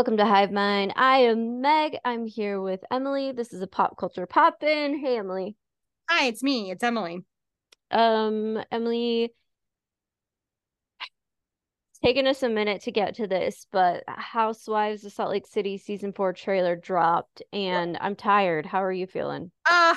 Welcome to Hive Mind. I am Meg. I'm here with Emily. This is a pop culture pop in. Hey, Emily. Hi, it's me. It's Emily. Um, Emily, it's taken us a minute to get to this, but Housewives of Salt Lake City season four trailer dropped, and I'm tired. How are you feeling? Uh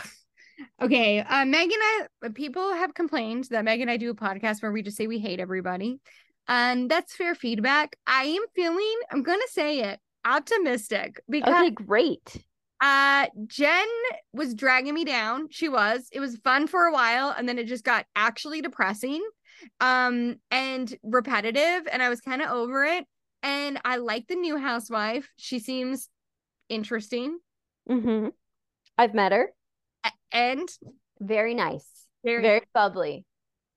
okay. Uh Meg and I people have complained that Meg and I do a podcast where we just say we hate everybody. And that's fair feedback. I am feeling, I'm gonna say it, optimistic because Okay, great. uh Jen was dragging me down. She was. It was fun for a while and then it just got actually depressing um and repetitive and I was kind of over it. And I like the new housewife. She seems interesting Mm-hmm. I've met her. And Very nice. Very- Very bubbly.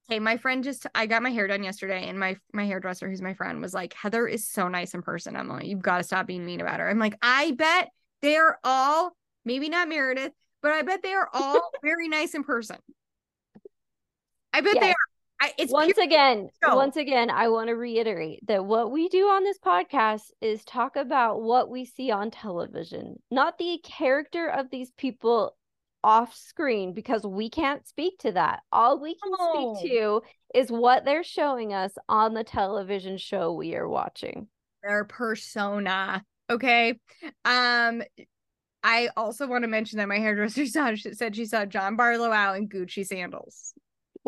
Hey, my friend just I got my hair done yesterday, and my my hairdresser, who's my friend, was like, Heather is so nice in person, Emily. You've got to stop being mean about her. I'm like, I bet they're all maybe not Meredith, but I bet they are all very nice in person. I bet they are I, it's once again, show. once again, I want to reiterate that what we do on this podcast is talk about what we see on television, not the character of these people off screen, because we can't speak to that. All we can No. speak to is what they're showing us on the television show we are watching. their persona. Okay. Um, I also want to mention that my hairdresser saw she said she saw John Barlow out in Gucci sandals.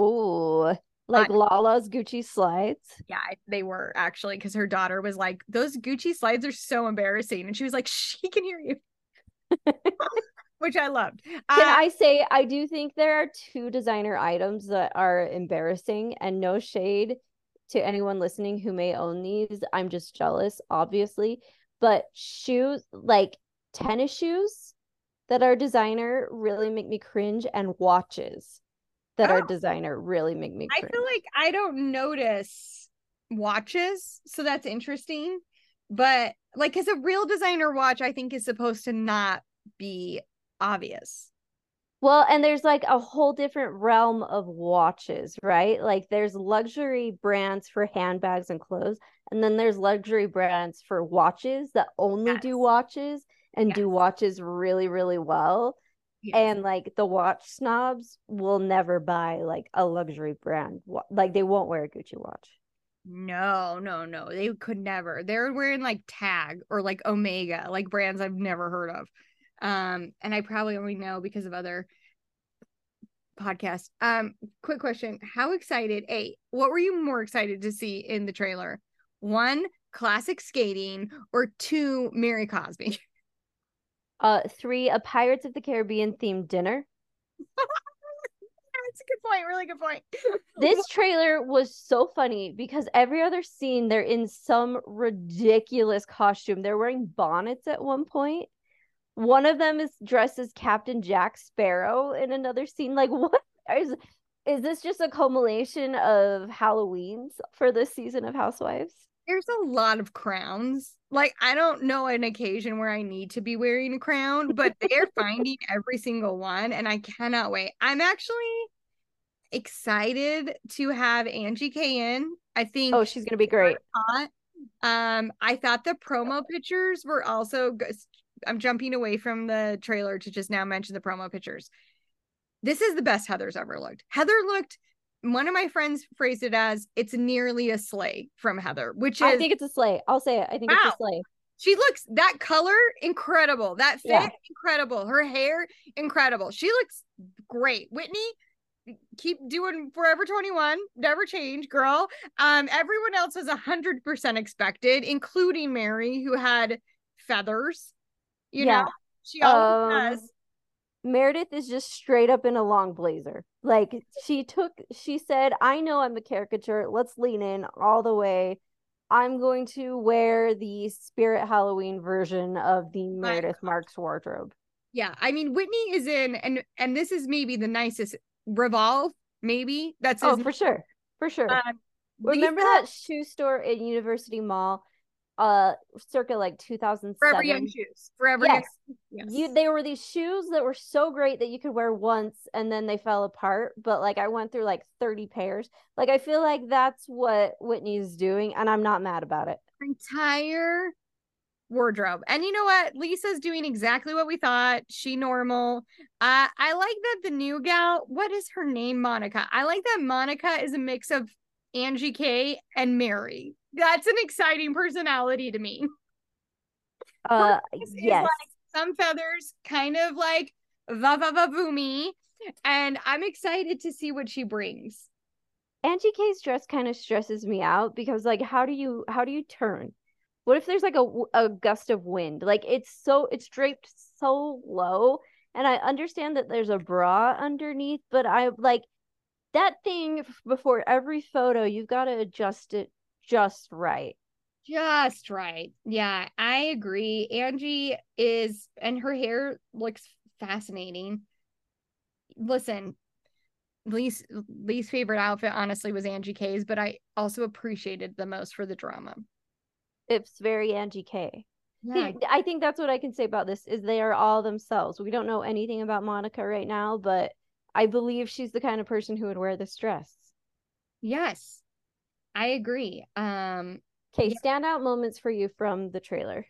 Ooh, like Lala's Gucci slides. Yeah, they were actually because her daughter was like, "Those Gucci slides are so embarrassing," and she was like, "She can hear you," which I loved. Can Uh, I say I do think there are two designer items that are embarrassing and no shade to anyone listening who may own these. I'm just jealous, obviously. But shoes like tennis shoes that are designer really make me cringe and watches that are Oh. designer really make me I feel like I don't notice watches, so that's interesting. But like, because a real designer watch, I think is supposed to not be obvious. Well, and there's like a whole different realm of watches, right? Like there's luxury brands for handbags and clothes, and then there's luxury brands for watches that only do watches and do watches really, really well. And like the watch snobs will never buy like a luxury brand. Like they won't wear a Gucci watch. No, no, no. They could never. They're wearing like Tag or like Omega, like brands I've never heard of. Um, and I probably only know because of other podcasts. Um, quick question. How excited? A, what were you more excited to see in the trailer? One, classic skating, or two, Mary Cosby. Uh, three, a Pirates of the Caribbean themed dinner. That's a good point. Really good point. This trailer was so funny because every other scene they're in some ridiculous costume. They're wearing bonnets at one point. One of them is dressed as Captain Jack Sparrow in another scene. Like, what is is this just a culmination of Halloween's for this season of Housewives? There's a lot of crowns. Like, I don't know an occasion where I need to be wearing a crown, but they're finding every single one, and I cannot wait. I'm actually excited to have Angie K in. I think Oh, she's gonna be great. Um, I thought the promo pictures were also good. I'm jumping away from the trailer to just now mention the promo pictures. This is the best Heather's ever looked. Heather looked. One of my friends phrased it as it's nearly a sleigh from Heather, which is I think it's a sleigh. I'll say it. I think it's a sleigh. she looks that color incredible. That fit Yeah. incredible. Her hair incredible. She looks great. Whitney, keep doing Forever 21. Never change, girl. Um, everyone else was a hundred percent expected, including Mary, who had feathers. You Yeah. know, she always Um, does. Meredith is just straight up in a long blazer. Like she took, she said, I know I'm a caricature. Let's lean in all the way. I'm going to wear the Spirit Halloween version of the Meredith Marks wardrobe. Yeah, I mean Whitney is in, and and this is maybe the nicest revolve. Maybe that's Oh, for sure. For sure. um, Remember Lisa- that shoe store at University Mall, uh, circa like 2007? Forever Young shoes. Forever Yes. Young. You they were these shoes that were so great that you could wear once and then they fell apart. But like I went through like 30 pairs. Like I feel like that's what Whitney's doing, and I'm not mad about it. entire wardrobe. And you know what? Lisa's doing exactly what we thought. She normal. Uh, I like that the new gal, what is her name? Monica. I like that Monica is a mix of Angie K and Mary. That's an exciting personality to me. Uh yes. Like some feathers, kind of like va va va boomy. And I'm excited to see what she brings. Angie K's dress kind of stresses me out because like how do you how do you turn? What if there's like a, a gust of wind? Like it's so it's draped so low and I understand that there's a bra underneath, but I like that thing before every photo, you've got to adjust it just right. Just right. Yeah, I agree. Angie is and her hair looks fascinating. Listen, least least favorite outfit honestly was Angie K's, but I also appreciated the most for the drama it's very Angie K. Yeah. I think that's what I can say about this is they are all themselves. We don't know anything about Monica right now, but I believe she's the kind of person who would wear this dress. Yes. I agree. Um Okay, standout moments for you from the trailer.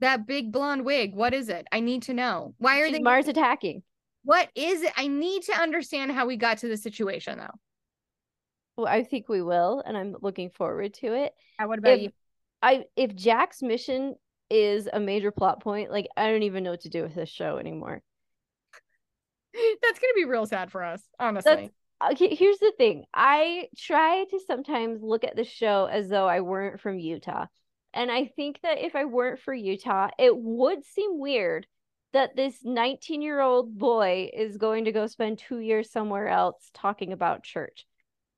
That big blonde wig, what is it? I need to know. Why are she's they Mars attacking? What is it? I need to understand how we got to the situation though. Well, I think we will, and I'm looking forward to it. Yeah, what about if, you? I if Jack's mission is a major plot point, like I don't even know what to do with this show anymore. That's gonna be real sad for us, honestly. That's, Uh, okay, here's the thing. I try to sometimes look at the show as though I weren't from Utah. And I think that if I weren't for Utah, it would seem weird that this 19 year old boy is going to go spend two years somewhere else talking about church.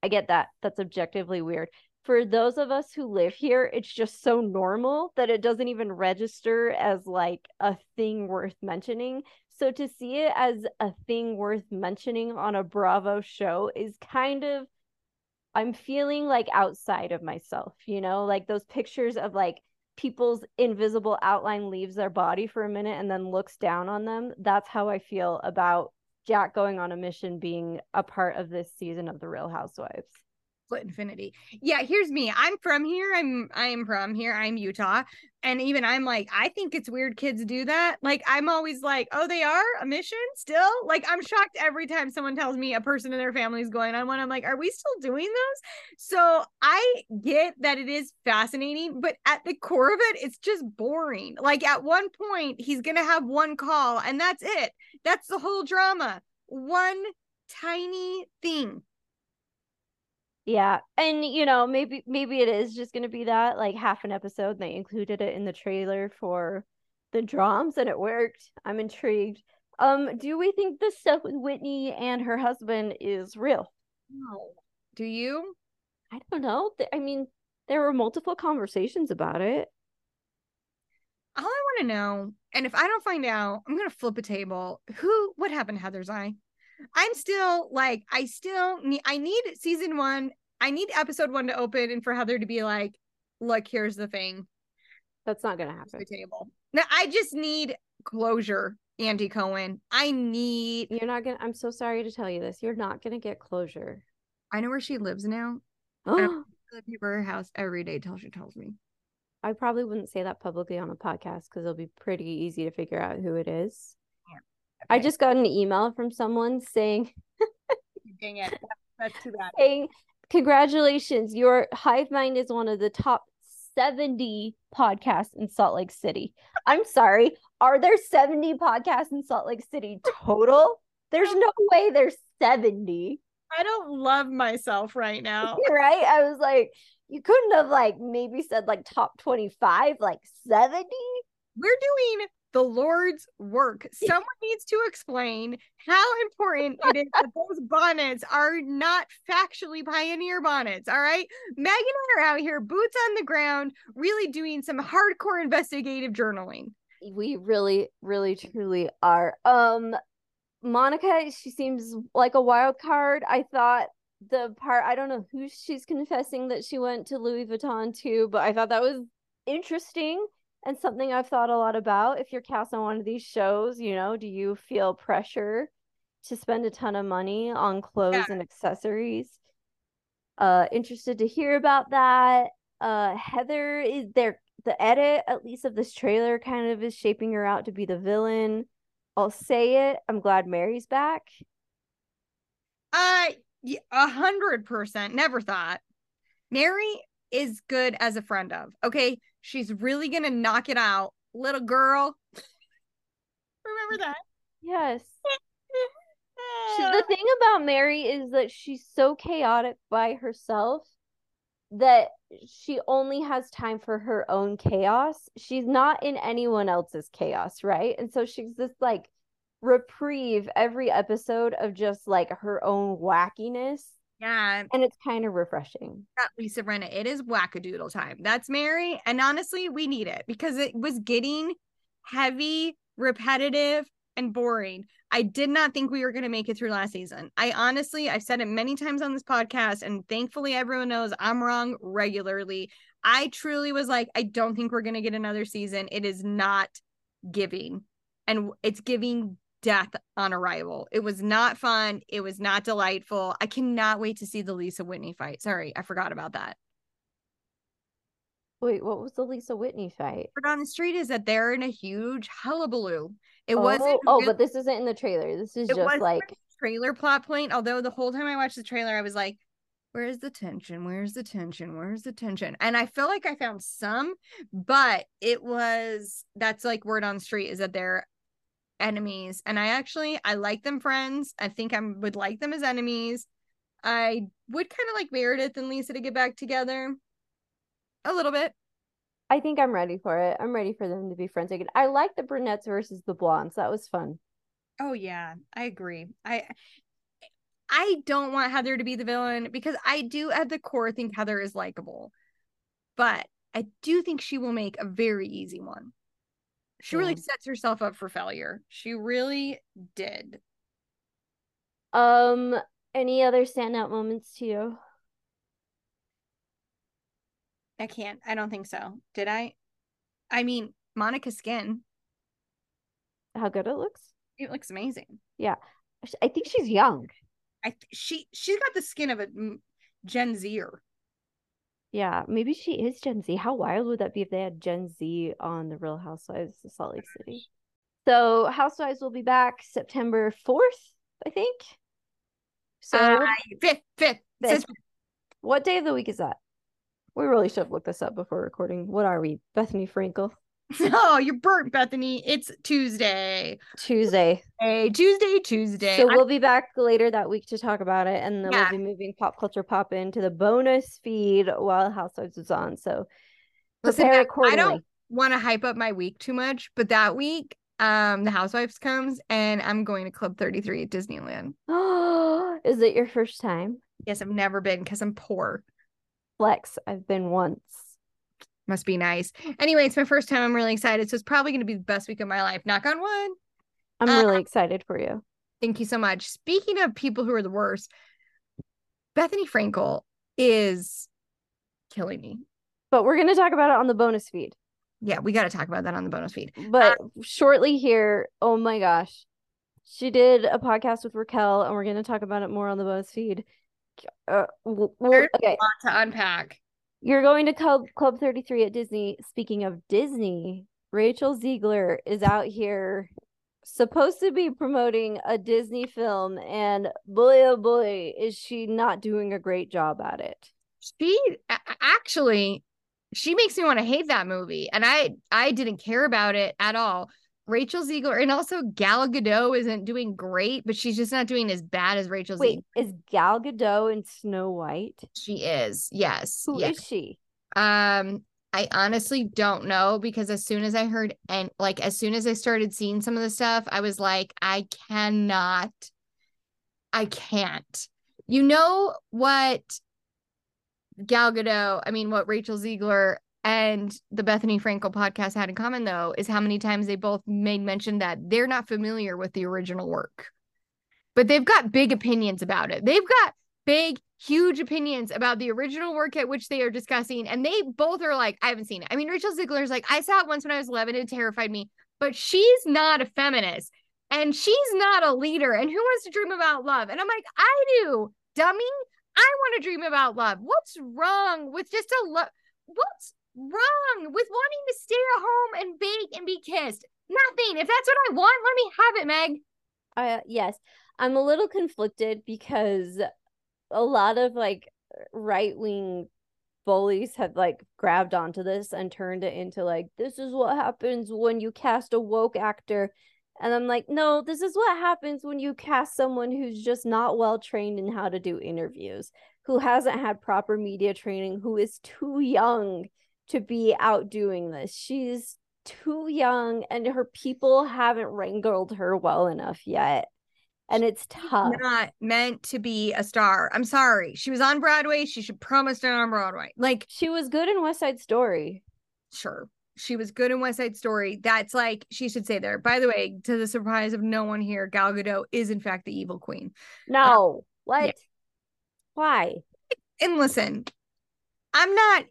I get that. That's objectively weird for those of us who live here, it's just so normal that it doesn't even register as like a thing worth mentioning. So to see it as a thing worth mentioning on a Bravo show is kind of I'm feeling like outside of myself, you know, like those pictures of like people's invisible outline leaves their body for a minute and then looks down on them. That's how I feel about Jack going on a mission being a part of this season of The Real Housewives split infinity. Yeah, here's me. I'm from here. I'm I'm from here. I'm Utah. And even I'm like, I think it's weird kids do that. Like I'm always like, oh, they are a mission still? Like I'm shocked every time someone tells me a person in their family is going on one. I'm like, are we still doing those? So I get that it is fascinating, but at the core of it, it's just boring. Like at one point, he's gonna have one call and that's it. That's the whole drama. One tiny thing yeah. And you know, maybe maybe it is just gonna be that like half an episode. They included it in the trailer for the drums and it worked. I'm intrigued. Um, do we think this stuff with Whitney and her husband is real? No. Do you? I don't know. I mean, there were multiple conversations about it. All I want to know, and if I don't find out, I'm gonna flip a table. Who? What happened to Heather's eye? I'm still like, I still need, I need season one. I need episode one to open and for Heather to be like, look, here's the thing. That's not going to happen. The table. Now, I just need closure, Andy Cohen. I need. You're not going to, I'm so sorry to tell you this. You're not going to get closure. I know where she lives now. Oh. Live her house every day till she tells me. I probably wouldn't say that publicly on a podcast because it'll be pretty easy to figure out who it is. I just got an email from someone saying, Dang it. That's too bad. Saying, Congratulations, your Hive Mind is one of the top 70 podcasts in Salt Lake City. I'm sorry. Are there 70 podcasts in Salt Lake City total? There's no way there's 70. I don't love myself right now. right? I was like, you couldn't have like maybe said like top 25, like 70? We're doing the Lord's work. Someone needs to explain how important it is that those bonnets are not factually pioneer bonnets. All right. Meg and I are out here, boots on the ground, really doing some hardcore investigative journaling. We really, really, truly are. Um, Monica, she seems like a wild card. I thought the part I don't know who she's confessing that she went to Louis Vuitton to, but I thought that was interesting and something I've thought a lot about. If you're cast on one of these shows, you know, do you feel pressure to spend a ton of money on clothes yeah. and accessories? Uh, interested to hear about that. Uh, Heather is there. the edit, at least of this trailer, kind of is shaping her out to be the villain. I'll say it. I'm glad Mary's back. Uh, a hundred percent. Never thought. Mary is good as a friend of. Okay, she's really gonna knock it out, little girl. Remember that? Yes. she, the thing about Mary is that she's so chaotic by herself that she only has time for her own chaos. She's not in anyone else's chaos, right? And so she's this like reprieve every episode of just like her own wackiness. Yeah. And it's kind of refreshing. That Lisa Rinna, it is wackadoodle time. That's Mary. And honestly, we need it because it was getting heavy, repetitive, and boring. I did not think we were going to make it through last season. I honestly, I've said it many times on this podcast, and thankfully, everyone knows I'm wrong regularly. I truly was like, I don't think we're going to get another season. It is not giving, and it's giving death on arrival. It was not fun. It was not delightful. I cannot wait to see the Lisa Whitney fight. Sorry, I forgot about that. Wait, what was the Lisa Whitney fight? Word on the street is that they're in a huge hullabaloo. It oh, wasn't. Oh, but this isn't in the trailer. This is just like trailer plot point. Although the whole time I watched the trailer, I was like, "Where's the tension? Where's the tension? Where's the tension?" And I feel like I found some, but it was that's like word on the street is that they're enemies, and I actually I like them friends. I think I would like them as enemies. I would kind of like Meredith and Lisa to get back together a little bit. I think I'm ready for it. I'm ready for them to be friends again. I like the brunettes versus the blondes. That was fun. Oh yeah, I agree. I I don't want Heather to be the villain because I do at the core think Heather is likable. But I do think she will make a very easy one. She yeah. really sets herself up for failure. She really did. Um any other standout moments to you? I can't. I don't think so. Did I? I mean, Monica's skin. How good it looks? It looks amazing. Yeah. I think she's young. I th- she she's got the skin of a Gen Zer. Yeah, maybe she is Gen Z. How wild would that be if they had Gen Z on the Real Housewives of Salt Lake City? So Housewives will be back September fourth, I think. So uh, fifth, fifth, fifth. What day of the week is that? We really should have looked this up before recording. What are we, Bethenny Frankel? Oh, you're burnt, Bethenny. It's Tuesday. Tuesday. Hey, Tuesday, Tuesday. So I- we'll be back later that week to talk about it, and then yeah. we'll be moving pop culture pop into the bonus feed while Housewives is on. So Listen, prepare accordingly. I don't want to hype up my week too much, but that week, um, the Housewives comes, and I'm going to Club 33 at Disneyland. Oh, is it your first time? Yes, I've never been because I'm poor flex. I've been once. Must be nice. Anyway, it's my first time. I'm really excited. So it's probably going to be the best week of my life. Knock on wood. I'm uh, really excited for you. Thank you so much. Speaking of people who are the worst, Bethenny Frankel is killing me. But we're going to talk about it on the bonus feed. Yeah, we got to talk about that on the bonus feed. But uh, shortly here, oh my gosh, she did a podcast with Raquel, and we're going to talk about it more on the bonus feed uh, well, okay. to unpack. You're going to Club Club 33 at Disney. Speaking of Disney, Rachel Zegler is out here supposed to be promoting a Disney film, and boy, oh boy, is she not doing a great job at it. She actually, she makes me want to hate that movie, and I I didn't care about it at all. Rachel Zegler and also Gal Gadot isn't doing great, but she's just not doing as bad as Rachel Wait, Zegler. is Gal Gadot in Snow White? She is. Yes. Who yes. is she? Um, I honestly don't know because as soon as I heard and like as soon as I started seeing some of the stuff, I was like, I cannot, I can't. You know what Gal Gadot, I mean, what Rachel Zegler and the Bethenny Frankel podcast had in common, though, is how many times they both made mention that they're not familiar with the original work, but they've got big opinions about it. They've got big, huge opinions about the original work at which they are discussing. And they both are like, I haven't seen it. I mean, Rachel Zegler's like, I saw it once when I was 11. It terrified me, but she's not a feminist and she's not a leader. And who wants to dream about love? And I'm like, I do, dummy. I want to dream about love. What's wrong with just a love? What's wrong with wanting to stay at home and bake and be kissed? Nothing. If that's what I want, let me have it, Meg. Uh, yes, I'm a little conflicted because a lot of like right wing bullies have like grabbed onto this and turned it into like this is what happens when you cast a woke actor and i'm like no this is what happens when you cast someone who's just not well trained in how to do interviews who hasn't had proper media training who is too young to be out doing this she's too young and her people haven't wrangled her well enough yet and it's tough. Not meant to be a star. I'm sorry. She was on Broadway. She should promise to on Broadway. Like she was good in West Side Story. Sure. She was good in West Side Story. That's like she should say there. By the way, to the surprise of no one here, Gal Gadot is in fact the evil queen. No. Uh, what? Yeah. Why? And listen, I'm not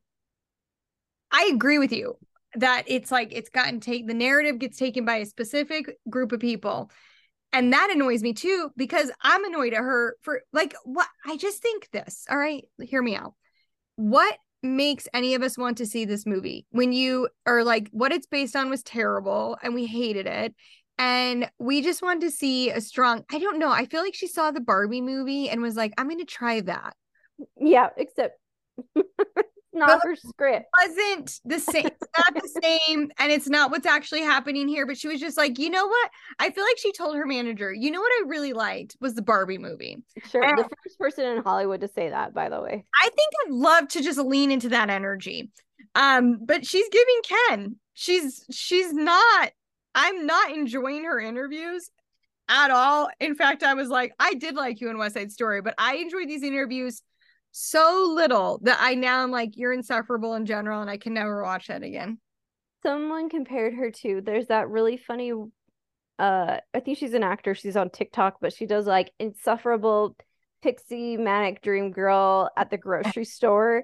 I agree with you that it's like it's gotten take the narrative gets taken by a specific group of people. And that annoys me too because i'm annoyed at her for like what i just think this all right hear me out. What makes any of us want to see this movie when you are like what it's based on was terrible and we hated it and we just want to see a strong i don't know i feel like she saw the barbie movie and was like i'm going to try that. Yeah except not her script. Wasn't the same. It's not the same, and it's not what's actually happening here. But she was just like, you know what? I feel like she told her manager, you know what I really liked was the Barbie movie. Sure, and the first person in Hollywood to say that, by the way. I think I'd love to just lean into that energy. Um, but she's giving Ken. She's she's not. I'm not enjoying her interviews at all. In fact, I was like, I did like you in West Side Story, but I enjoyed these interviews so little that I now am like, you're insufferable in general, and I can never watch that again. Someone compared her to there's that really funny uh I think she's an actor, she's on TikTok, but she does like insufferable pixie manic dream girl at the grocery store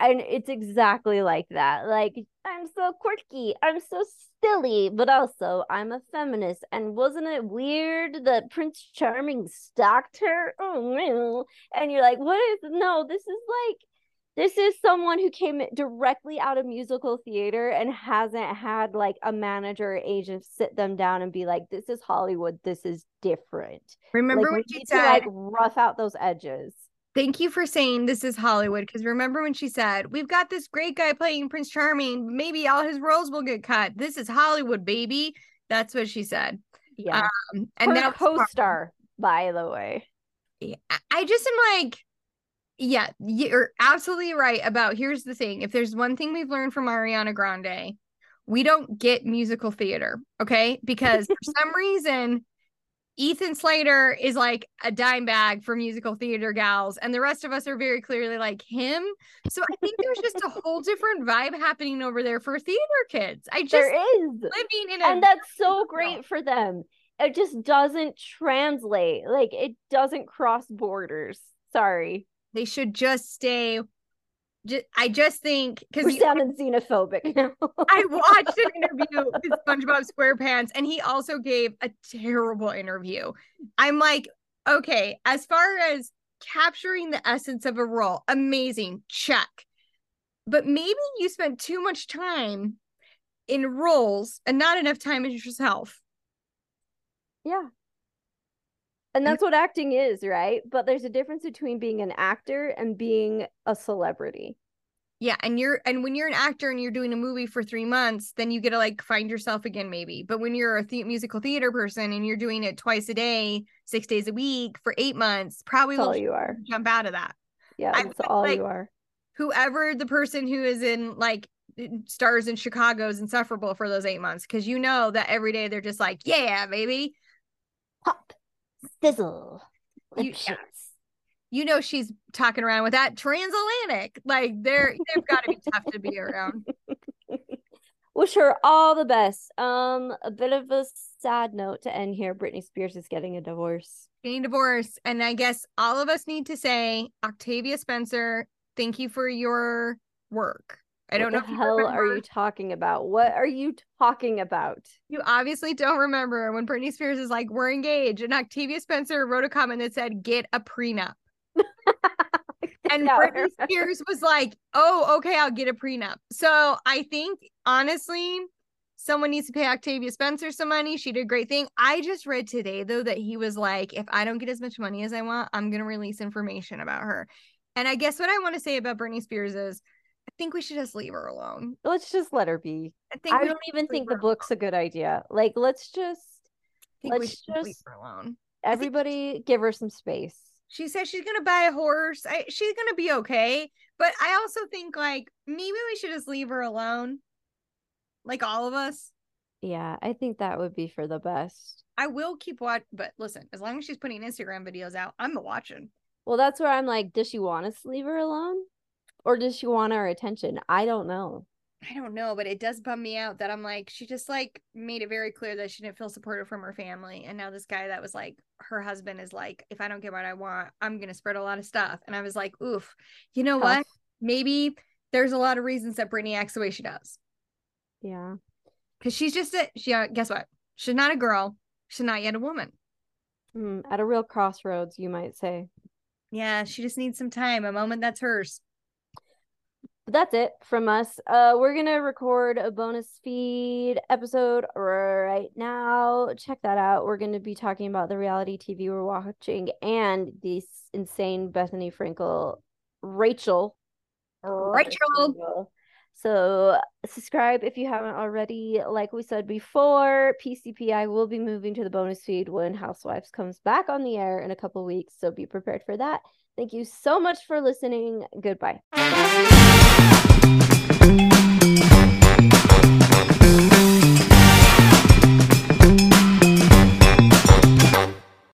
and it's exactly like that like i'm so quirky i'm so silly but also i'm a feminist. And wasn't it weird that prince charming stalked her? Oh and you're like what is no this is like this is someone who came directly out of musical theater and hasn't had like a manager or agent sit them down and be like this is hollywood this is different. Remember like, when she said to, like rough out those edges Thank you for saying this is Hollywood. Because remember when she said, We've got this great guy playing Prince Charming. Maybe all his roles will get cut. This is Hollywood, baby. That's what she said. Yeah. Um, and now co-star, by the way. Yeah. I just am like, yeah, you're absolutely right about here's the thing. If there's one thing we've learned from Ariana Grande, we don't get musical theater. Okay. Because for some reason, Ethan Slater is like a dime bag for musical theater gals, and the rest of us are very clearly like him. So I think there's just a whole different vibe happening over there for theater kids. I just there is living in, and that's so great for them. It just doesn't translate, like it doesn't cross borders. Sorry, they should just stay just, I just think because we're sounding xenophobic now. I watched an interview with SpongeBob SquarePants, and he also gave a terrible interview. I'm like, okay, as far as capturing the essence of a role, amazing, check. But maybe you spent too much time in roles and not enough time in yourself. Yeah. And that's what acting is, right? But there's a difference between being an actor and being a celebrity. Yeah, and you're and when you're an actor and you're doing a movie for 3 months, then you get to like find yourself again maybe. But when you're a the- musical theater person and you're doing it twice a day, 6 days a week for 8 months, probably all you are. Jump out of that. Yeah, that's all like, you are. Whoever the person who is in like stars in Chicago is insufferable for those 8 months cuz you know that every day they're just like, "Yeah, baby." Pop sizzle. You, you know she's talking around with that transatlantic. Like they're they've got to be tough to be around. Wish her all the best. Um, a bit of a sad note to end here. Britney Spears is getting a divorce. Getting divorced, and I guess all of us need to say, Octavia Spencer, thank you for your work. I don't what know. What the hell are you talking about? What are you talking about? You obviously don't remember when Britney Spears is like, "We're engaged," and Octavia Spencer wrote a comment that said, "Get a prenup." And Britney. Spears was like, "Oh, okay, I'll get a prenup." So I think honestly, someone needs to pay Octavia Spencer some money. She did a great thing. I just read today though that he was like, "If I don't get as much money as I want, I'm gonna release information about her." And I guess what I want to say about Britney Spears is, think we should just leave her alone. Let's just let her be. I think I don't even think the book's a good idea. Like, let's just think let's should leave her alone. everybody give her some space. She says she's gonna buy a horse. I, she's gonna be okay. But I also think like maybe we should just leave her alone. Like all of us. Yeah, I think that would be for the best. I will keep watch but listen, as long as she's putting Instagram videos out, I'm watching. Well, that's where I'm like, does she want us to leave her alone? Or does she want our attention? I don't know. I don't know, but it does bum me out that I'm like, she just like made it very clear that she didn't feel supported from her family. And now this guy that was like, her husband is like, if I don't get what I want, I'm gonna spread a lot of stuff. And I was like, oof, you know what? Maybe there's a lot of reasons that Britney acts the way she does. Yeah. Because she's just a she uh, guess what? She's not a girl. She's not yet a woman. Mm, at a real crossroads, you might say. Yeah, she just needs some time, a moment that's hers. But that's it from us. Uh, we're gonna record a bonus feed episode right now. Check that out. We're gonna be talking about the reality TV we're watching and the insane Bethenny Frankel, Rachel. Rachel. So subscribe if you haven't already. Like we said before, PCPI will be moving to the bonus feed when Housewives comes back on the air in a couple weeks. So be prepared for that. Thank you so much for listening. Goodbye. Thank you.